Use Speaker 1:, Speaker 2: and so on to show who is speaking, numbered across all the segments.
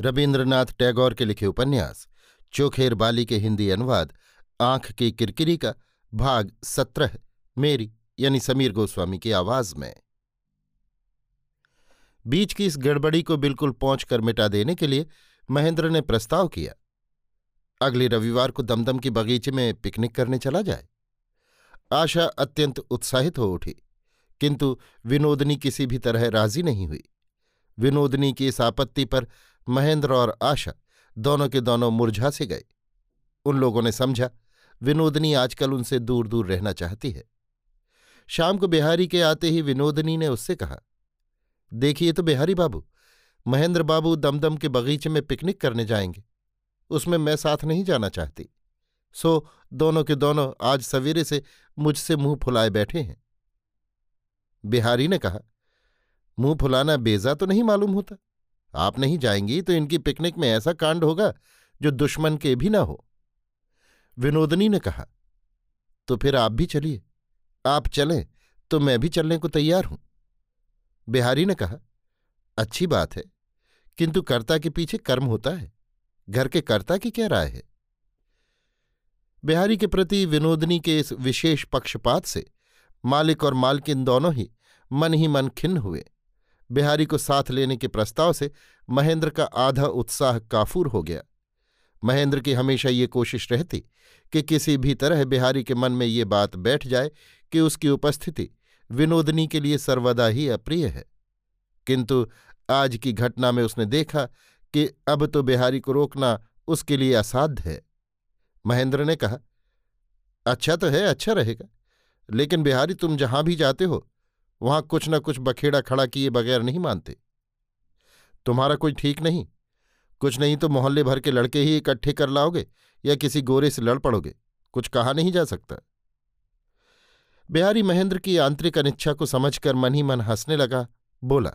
Speaker 1: रविन्द्रनाथ टैगोर के लिखे उपन्यास, चोखेर बाली के हिंदी अनुवाद, आँख की किरकिरी का भाग सत्रह, मेरी, यानी समीर गोस्वामी की आवाज़ में। बीच की इस गड़बड़ी को बिल्कुल पहुँच कर मिटा देने के लिए महेंद्र ने प्रस्ताव किया, अगले रविवार को दमदम की बगीचे में पिकनिक करने चला जाए। आशा अत्यंत उत्साहित हो उठी, किंतु विनोदनी किसी भी तरह राज़ी नहीं हुई। विनोदनी की इस आपत्ति पर महेंद्र और आशा दोनों के दोनों मुरझा से गए। उन लोगों ने समझा, विनोदनी आजकल उनसे दूर दूर रहना चाहती है। शाम को बिहारी के आते ही विनोदनी ने उससे कहा, देखिए तो बिहारी बाबू, महेंद्र बाबू दमदम के बगीचे में पिकनिक करने जाएँगे। उसमें मैं साथ नहीं जाना चाहती। सो, दोनों के दोनों आज सवेरे से मुझसे मुँह फुलाए बैठे हैं। बिहारी ने कहा मुँह फुलाना बेजा तो नहीं मालूम होता। आप नहीं जाएँगी तो इनकी पिकनिक में ऐसा कांड होगा जो दुश्मन के भी ना हो। विनोदनी ने कहा तो फिर आप भी चलिए। आप चलें तो मैं भी चलने को तैयार हूँ। बिहारी ने कहा, अच्छी बात है, किंतु कर्ता के पीछे कर्म होता है। घर के कर्ता की क्या राय है? बिहारी के प्रति विनोदनी के इस विशेष पक्षपात से मालिक और मालकिन दोनों ही मन ही मन खिन्न हुए। बिहारी को साथ लेने के प्रस्ताव से महेंद्र का आधा उत्साह काफूर हो गया। महेंद्र की हमेशा ये कोशिश रहती कि किसी भी तरह बिहारी के मन में ये बात बैठ जाए कि उसकी उपस्थिति विनोदनी के लिए सर्वदा ही अप्रिय है। किंतु आज की घटना में उसने देखा कि अब तो बिहारी को रोकना उसके लिए असाध्य है। महेंद्र ने कहा अच्छा तो है अच्छा रहेगा, लेकिन बिहारी तुम जहाँ भी जाते हो वहाँ कुछ न कुछ बखेड़ा खड़ा किए बगैर नहीं मानते। तुम्हारा कोई ठीक नहीं। कुछ नहीं तो मोहल्ले भर के लड़के ही इकट्ठे कर लाओगे या किसी गोरे से लड़ पड़ोगे। कुछ कहा नहीं जा सकता। बिहारी महेंद्र की आंतरिक अनिच्छा को समझकर मन ही मन हंसने लगा। बोला,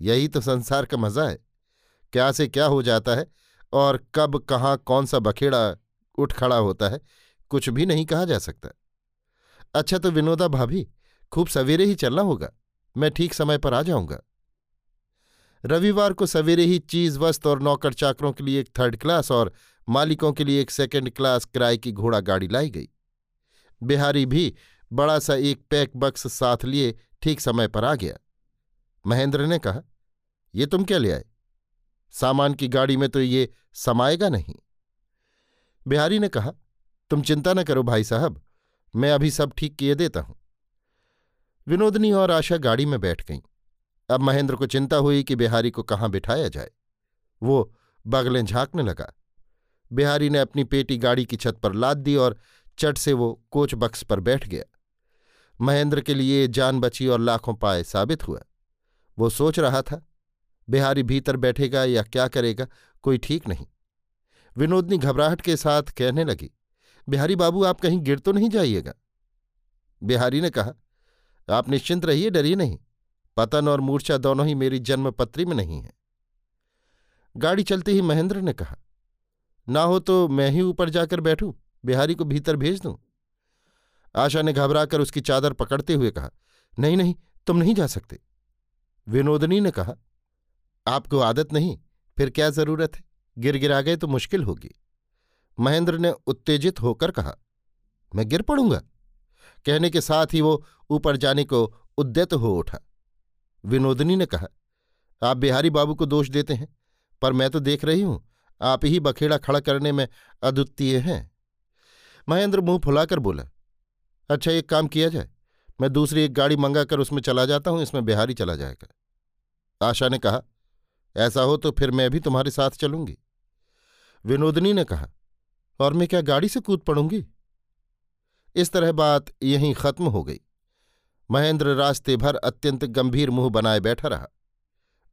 Speaker 1: यही तो संसार का मज़ा है। क्या से क्या हो जाता है और कब, कहाँ, कौन सा बखेड़ा उठ खड़ा होता है, कुछ भी नहीं कहा जा सकता। अच्छा तो विनोदा भाभी खूब सवेरे ही चलना होगा। मैं ठीक समय पर आ जाऊँगा। रविवार को सवेरे ही चीज़ वस्त और नौकर चाकरों के लिए एक थर्ड क्लास और मालिकों के लिए एक सेकंड क्लास किराए की घोड़ा गाड़ी लाई गई। बिहारी भी बड़ा सा एक पैक बक्स साथ लिए ठीक समय पर आ गया। महेंद्र ने कहा, ये तुम क्या ले आए? सामान की गाड़ी में तो ये समाएगा नहीं। बिहारी ने कहा, तुम चिंता न करो भाई साहब, मैं अभी सब ठीक किए देता हूँ। विनोदनी और आशा गाड़ी में बैठ गईं। अब महेंद्र को चिंता हुई कि बिहारी को कहाँ बिठाया जाए। वो बगलें झांकने लगा। बिहारी ने अपनी पेटी गाड़ी की छत पर लाद दी और चट से वो कोच बक्स पर बैठ गया। महेंद्र के लिए जान बची और लाखों पाए साबित हुआ। वो सोच रहा था, बिहारी भीतर बैठेगा या क्या करेगा, कोई ठीक नहीं। विनोदनी घबराहट के साथ कहने लगी, बिहारी बाबू, आप कहीं गिर तो नहीं जाइएगा। बिहारी ने कहा आप निश्चिंत रहिए, डरिए नहीं। पतन और मूर्छा दोनों ही मेरी जन्मपत्री में नहीं है। गाड़ी चलते ही महेंद्र ने कहा, ना हो तो मैं ही ऊपर जाकर बैठूं, बिहारी को भीतर भेज दूँ? आशा ने घबराकर उसकी चादर पकड़ते हुए कहा, नहीं नहीं, तुम नहीं जा सकते। विनोदनी ने कहा, आपको आदत नहीं, फिर क्या ज़रूरत है? गिर गिरा गए तो मुश्किल होगी। महेंद्र ने उत्तेजित होकर कहा, मैं गिर पड़ूँगा? कहने के साथ ही वो ऊपर जाने को उद्यत हो उठा। विनोदनी ने कहा, आप बिहारी बाबू को दोष देते हैं, पर मैं तो देख रही हूँ, आप ही बखेड़ा खड़ा करने में अद्वितीय हैं। महेंद्र मुँह फुलाकर बोला अच्छा एक काम किया जाए, मैं दूसरी एक गाड़ी मंगाकर उसमें चला जाता हूँ, इसमें बिहारी चला जाएगा। आशा ने कहा, ऐसा हो तो फिर मैं भी तुम्हारे साथ चलूँगी। विनोदनी ने कहा, और मैं क्या गाड़ी से कूद पड़ूँगी? इस तरह बात यहीं खत्म हो गई। महेंद्र रास्ते भर अत्यंत गंभीर मुँह बनाए बैठा रहा।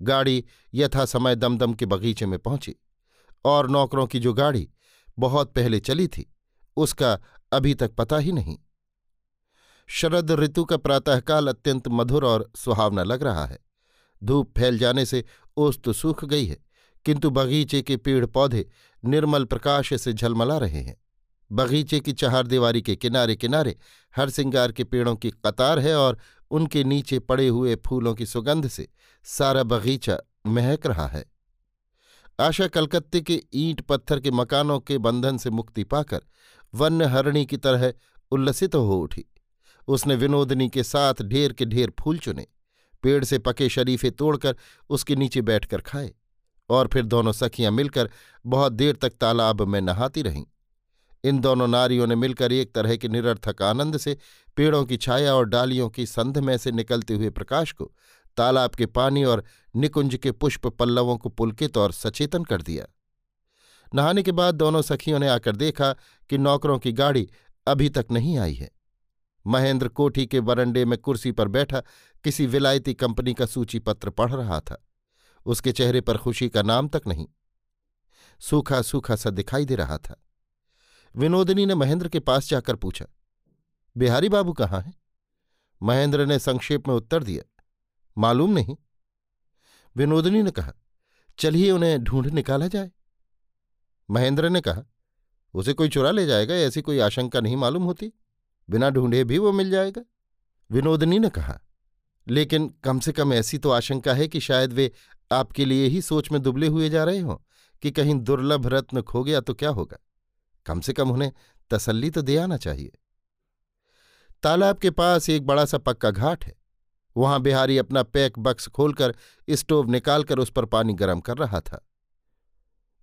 Speaker 1: गाड़ी यथा समय दमदम के बगीचे में पहुँची और नौकरों की जो गाड़ी बहुत पहले चली थी, उसका अभी तक पता ही नहीं। शरद ऋतु का प्रातःकाल अत्यंत मधुर और सुहावना लग रहा है। धूप फैल जाने से ओस तो सूख गई है, किंतु बगीचे के पेड़ पौधे निर्मल प्रकाश से झलमला रहे हैं। बगीचे की चहारदीवारी के किनारे किनारे हर सिंगार के पेड़ों की कतार है और उनके नीचे पड़े हुए फूलों की सुगंध से सारा बगीचा महक रहा है। आशा कलकत्ते के ईंट पत्थर के मकानों के बंधन से मुक्ति पाकर वन्य हरणी की तरह उल्लसित हो उठी। उसने विनोदनी के साथ ढेर के ढेर फूल चुने। पेड़ से पके शरीफे तोड़कर उसके नीचे बैठकर खाए और फिर दोनों सखियाँ मिलकर बहुत देर तक तालाब में नहाती रहीं। इन दोनों नारियों ने मिलकर एक तरह के निरर्थक आनंद से पेड़ों की छाया और डालियों की संध में से निकलते हुए प्रकाश को तालाब के पानी और निकुंज के पुष्प पल्लवों को पुलकित और सचेतन कर दिया। नहाने के बाद दोनों सखियों ने आकर देखा कि नौकरों की गाड़ी अभी तक नहीं आई है। महेंद्र कोठी के वरंडे में कुर्सी पर बैठा किसी विलायती कंपनी का सूची पत्र पढ़ रहा था। उसके चेहरे पर खुशी का नाम तक नहीं। सूखा सूखा सा दिखाई दे रहा था। विनोदिनी ने महेंद्र के पास जाकर पूछा, बिहारी बाबू कहाँ हैं? महेंद्र ने संक्षेप में उत्तर दिया, मालूम नहीं. विनोदिनी ने कहा, चलिए उन्हें ढूंढ निकाला जाए. महेंद्र ने कहा, उसे कोई चुरा ले जाएगा, ऐसी कोई आशंका नहीं मालूम होती। बिना ढूंढे भी वो मिल जाएगा. विनोदनी ने कहा, लेकिन कम से कम ऐसी तो आशंका है कि शायद वे आपके लिए ही सोच में दुबले हुए जा रहे हों, कि कहीं दुर्लभ रत्न खो गया तो क्या होगा? कम से कम उन्हें तसल्ली तो दे आना चाहिए। तालाब के पास एक बड़ा सा पक्का घाट है। वहाँ बिहारी अपना पैक बक्स खोलकर स्टोव निकालकर उस पर पानी गर्म कर रहा था।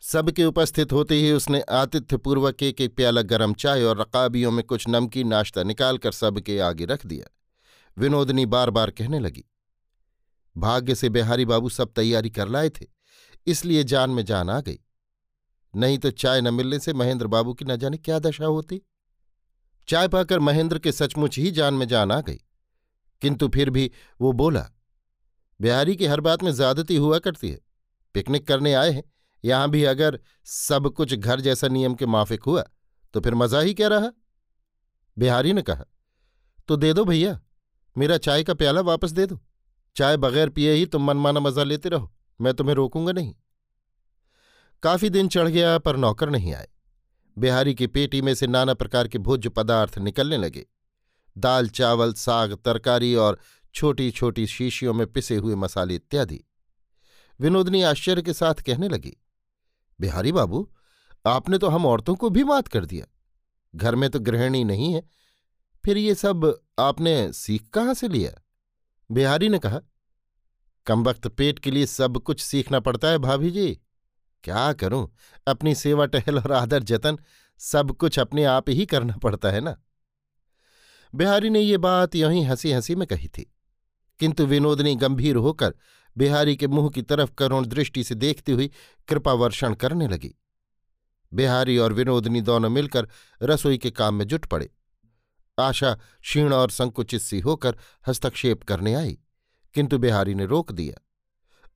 Speaker 1: सबके उपस्थित होते ही उसने आतिथ्यपूर्वक एक एक प्याला गर्म चाय और रकाबियों में कुछ नमकीन नाश्ता निकालकर सबके आगे रख दिया। विनोदनी बार बार कहने लगी। भाग्य से बिहारी बाबू सब तैयारी कर लाए थे, इसलिए जान में जान आ गई। नहीं तो चाय न मिलने से महेंद्र बाबू की न जाने क्या दशा होती। चाय पाकर महेंद्र के सचमुच ही जान में जान आ गई। किंतु फिर भी वो बोला, बिहारी की हर बात में ज्यादती हुआ करती है। पिकनिक करने आए हैं। यहाँ भी अगर सब कुछ घर जैसा नियम के माफिक हुआ तो फिर मज़ा ही क्या रहा? बिहारी ने कहा तो दे दो भैया, मेरा चाय का प्याला वापस दे दो। चाय बगैर पिए ही तुम मनमाना मज़ा लेते रहो, मैं तुम्हें रोकूँगा नहीं। काफ़ी दिन चढ़ गया, पर नौकर नहीं आए। बिहारी की पेटी में से नाना प्रकार के भोज्य पदार्थ निकलने लगे। दाल, चावल, साग, तरकारी और छोटी छोटी शीशियों में पिसे हुए मसाले इत्यादि। विनोदनी आश्चर्य के साथ कहने लगी, बिहारी बाबू, आपने तो हम औरतों को भी मात कर दिया। घर में तो गृहिणी नहीं है। फिर ये सब आपने सीख कहाँ से लिया? बिहारी ने कहा, कम वक्त पेट के लिए सब कुछ सीखना पड़ता है, भाभी जी। क्या करूँ? अपनी सेवा टहल और आदर जतन सब कुछ अपने आप ही करना पड़ता है ना? बिहारी ने ये बात यहीं हँसी हँसी में कही थी। किंतु विनोदनी गंभीर होकर बिहारी के मुँह की तरफ़ करुण दृष्टि से देखती हुई कृपा वर्षण करने लगी। बिहारी और विनोदनी दोनों मिलकर रसोई के काम में जुट पड़े। आशा, क्षीण और संकुचित सी होकर हस्तक्षेप करने आई, किंतु बिहारी ने रोक दिया।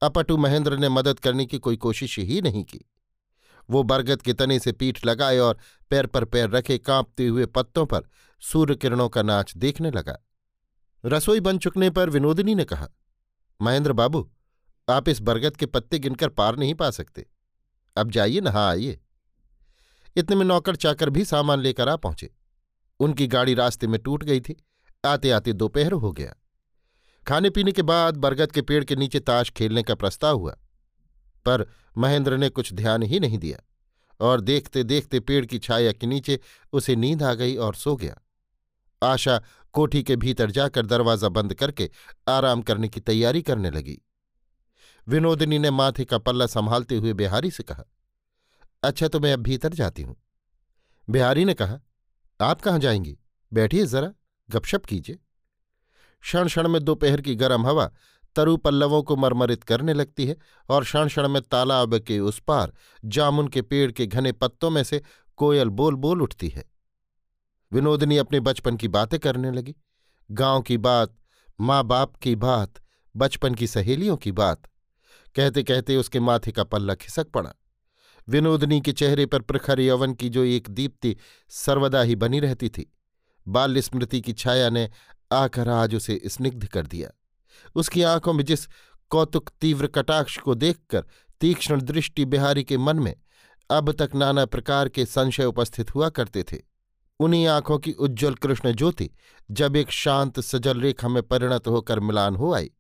Speaker 1: अपटु महेंद्र ने मदद करने की कोई कोशिश ही नहीं की। वो बरगद के तने से पीठ लगाए और पैर पर पैर रखे कांपते हुए पत्तों पर सूर्य किरणों का नाच देखने लगा। रसोई बन चुकने पर विनोदिनी ने कहा, महेंद्र बाबू, आप इस बरगद के पत्ते गिनकर पार नहीं पा सकते। अब जाइए, नहा आइए। इतने में नौकर चाकर भी सामान लेकर आ पहुँचे। उनकी गाड़ी रास्ते में टूट गई थी। आते आते दोपहर हो गया। खाने पीने के बाद बरगद के पेड़ के नीचे ताश खेलने का प्रस्ताव हुआ। पर महेंद्र ने कुछ ध्यान ही नहीं दिया और देखते देखते पेड़ की छाया के नीचे उसे नींद आ गई और सो गया। आशा कोठी के भीतर जाकर दरवाज़ा बंद करके आराम करने की तैयारी करने लगी। विनोदिनी ने माथे का पल्ला संभालते हुए बिहारी से कहा अच्छा तो मैं अब भीतर जाती हूँ। बिहारी ने कहा, आप कहाँ जाएँगी? बैठिए जरा, गपशप कीजिए। क्षण क्षण में दोपहर की गर्म हवा तरु पल्लवों को मरमरित करने लगती है और क्षण क्षण में तालाब के उस पार, जामुन के पेड़ के घने पत्तों में से कोयल बोल बोल उठती है। विनोदनी अपने बचपन की बातें करने लगी। गाँव की बात माँ बाप की बात, बचपन की सहेलियों की बात। कहते कहते उसके माथे का पल्ला खिसक पड़ा। विनोदनी के चेहरे पर प्रखर यवन की जो एक दीप्ति सर्वदा ही बनी रहती थी। बाल्य स्मृति की छाया ने आकर आज उसे स्निग्ध कर दिया। उसकी आँखों में जिस कौतुक तीव्र कटाक्ष को देखकर तीक्ष्ण दृष्टि बिहारी के मन में अब तक नाना प्रकार के संशय उपस्थित हुआ करते थे। उन्हीं आँखों की उज्ज्वल कृष्ण ज्योति जब एक शांत, सजल रेखा में परिणत होकर मिलान हो आई,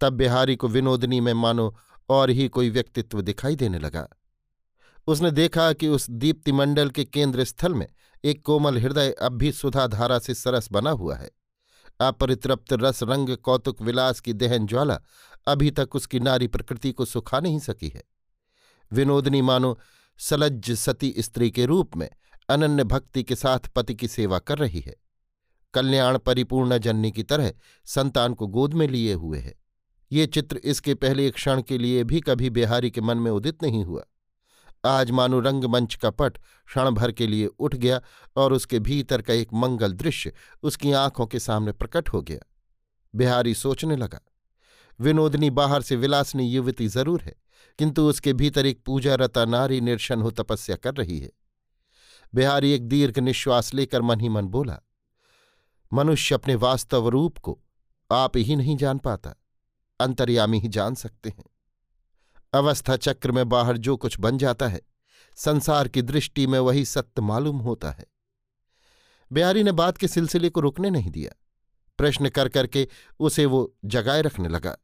Speaker 1: तब बिहारी को विनोदनी में मानो और ही कोई व्यक्तित्व दिखाई देने लगा। उसने देखा कि उस दीप्तिमंडल के केंद्र स्थल में एक कोमल हृदय अब भी सुधाधारा से सरस बना हुआ है। अपरितृप्त रस रंग कौतुक विलास की दहन ज्वाला अभी तक उसकी नारी प्रकृति को सुखा नहीं सकी है। विनोदनी मानो, सलज्ज सती स्त्री के रूप में अनन्य भक्ति के साथ पति की सेवा कर रही है। कल्याण परिपूर्ण जननी की तरह संतान को गोद में लिए हुए है। ये चित्र इसके पहले क्षण के लिए भी कभी बिहारी के मन में उदित नहीं हुआ। आज मानो रंगमंच का पट क्षण भर के लिए उठ गया और उसके भीतर का एक मंगल दृश्य उसकी आँखों के सामने प्रकट हो गया। बिहारी सोचने लगा, विनोदनी बाहर से विलासनी युवती ज़रूर है, किंतु उसके भीतर एक पूजा रता नारी निर्शन हो तपस्या कर रही है। बिहारी एक दीर्घ निश्वास लेकर मन ही मन बोला, मनुष्य अपने वास्तव रूप को आप ही नहीं जान पाता, अंतर्यामी ही जान सकते हैं। अवस्था चक्र में बाहर जो कुछ बन जाता है, संसार की दृष्टि में वही सत्य मालूम होता है। बिहारी ने बात के सिलसिले को रुकने नहीं दिया। प्रश्न कर करके उसे वो जगाए रखने लगा।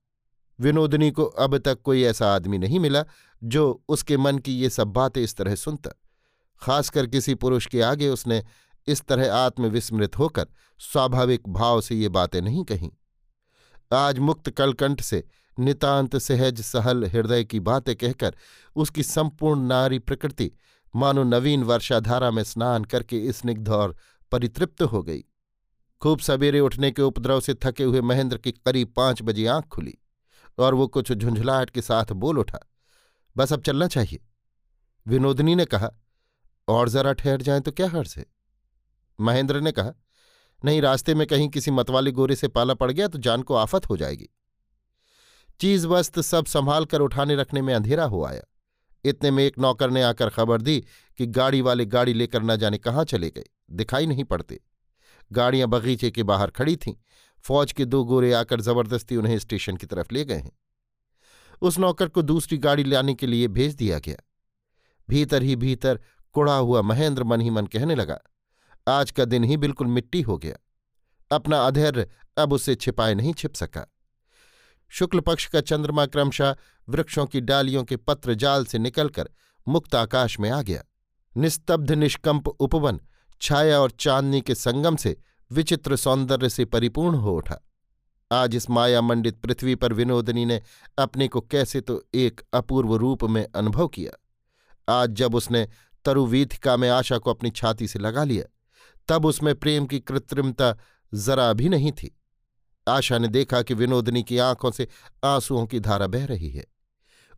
Speaker 1: विनोदनी को अब तक कोई ऐसा आदमी नहीं मिला जो उसके मन की ये सब बातें इस तरह सुनता। खासकर किसी पुरुष के आगे उसने इस तरह आत्मविस्मृत होकर स्वाभाविक भाव से ये बातें नहीं कहीं। आज मुक्त कलकंठ से नितांत सहज सहल हृदय की बातें कहकर उसकी संपूर्ण नारी प्रकृति मानो नवीन वर्षाधारा में स्नान करके स्निग्ध और परितृप्त हो गई। खूब सवेरे उठने के उपद्रव से थके हुए महेंद्र की करीब पाँच बजे आँख खुली और वो कुछ झुंझलाहट के साथ बोल उठा, बस अब चलना चाहिए। विनोदनी ने कहा, और जरा ठहर जाए तो क्या हर्ष है? महेंद्र ने कहा, नहीं, रास्ते में कहीं किसी मतवाले गोरे से पाला पड़ गया तो जान को आफत हो जाएगी। चीज़ वस्त सब संभाल कर उठाने रखने में अंधेरा हो आया। इतने में एक नौकर ने आकर खबर दी कि गाड़ी वाले गाड़ी लेकर न जाने कहाँ चले गए। दिखाई नहीं पड़ते। गाड़ियाँ बगीचे के बाहर खड़ी थीं। फौज के दो गोरे आकर ज़बरदस्ती उन्हें स्टेशन की तरफ़ ले गए हैं। उस नौकर को दूसरी गाड़ी लाने के लिए भेज दिया गया। भीतर ही भीतर कुड़ा हुआ महेंद्र मन ही मन कहने लगा, आज का दिन ही बिल्कुल मिट्टी हो गया। अपना अधैर्य अब उसे छिपाए नहीं छिप सका। शुक्ल पक्ष का चंद्रमा क्रमशः वृक्षों की डालियों के पत्र जाल से निकलकर मुक्त आकाश में आ गया। निस्तब्ध निष्कंप उपवन छाया और चांदनी के संगम से विचित्र सौंदर्य से परिपूर्ण हो उठा। आज इस माया मंडित पृथ्वी पर विनोदनी ने अपने को कैसे तो एक अपूर्व रूप में अनुभव किया। आज जब उसने तरुवीथिका में आशा को अपनी छाती से लगा लिया, तब उसमें प्रेम की कृत्रिमता जरा भी नहीं थी। आशा ने देखा कि विनोदनी की आँखों से आंसुओं की धारा बह रही है।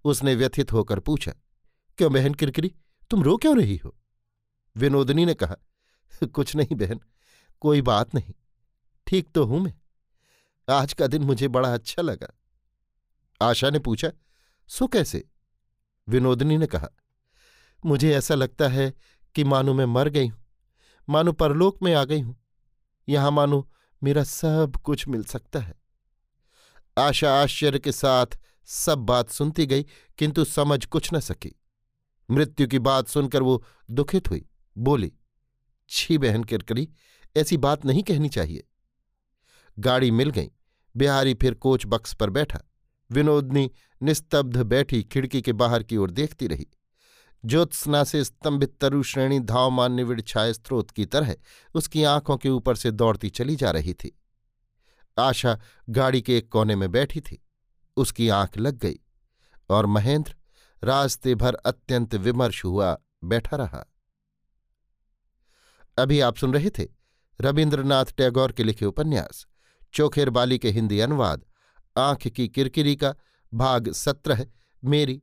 Speaker 1: उसने व्यथित होकर पूछा, क्यों बहन किरकिरी, तुम रो क्यों रही हो? विनोदनी ने कहा, कुछ नहीं बहन, कोई बात नहीं, ठीक तो हूँ मैं। आज का दिन मुझे बड़ा अच्छा लगा। आशा ने पूछा, सो कैसे? विनोदनी ने कहा, मुझे ऐसा लगता है कि मानो मैं मर गई हूँ, मानो परलोक में आ गई हूँ। यहाँ मानो मेरा सब कुछ मिल सकता है। आशा आश्चर्य के साथ सब बात सुनती गई, किंतु समझ कुछ न सकी। मृत्यु की बात सुनकर वो दुखित हुई। बोली, छी बहन किरकरी, ऐसी बात नहीं कहनी चाहिए। गाड़ी मिल गई। बिहारी फिर कोच बक्स पर बैठा। विनोदनी निस्तब्ध बैठी खिड़की के बाहर की ओर देखती रही। ज्योत्सना से स्तंभित तरु श्रेणी धावमान निविड़ छाए स्त्रोत की तरह उसकी आँखों के ऊपर से दौड़ती चली जा रही थी। आशा गाड़ी के एक कोने में बैठी थी। उसकी आँख लग गई और महेंद्र रास्ते भर अत्यंत विमर्श हुआ बैठा रहा। अभी आप सुन रहे थे रविन्द्रनाथ टैगोर के लिखे उपन्यास, चोखेर बाली के हिंदी अनुवाद, आँख की किरकिरी का भाग सत्रह, मेरी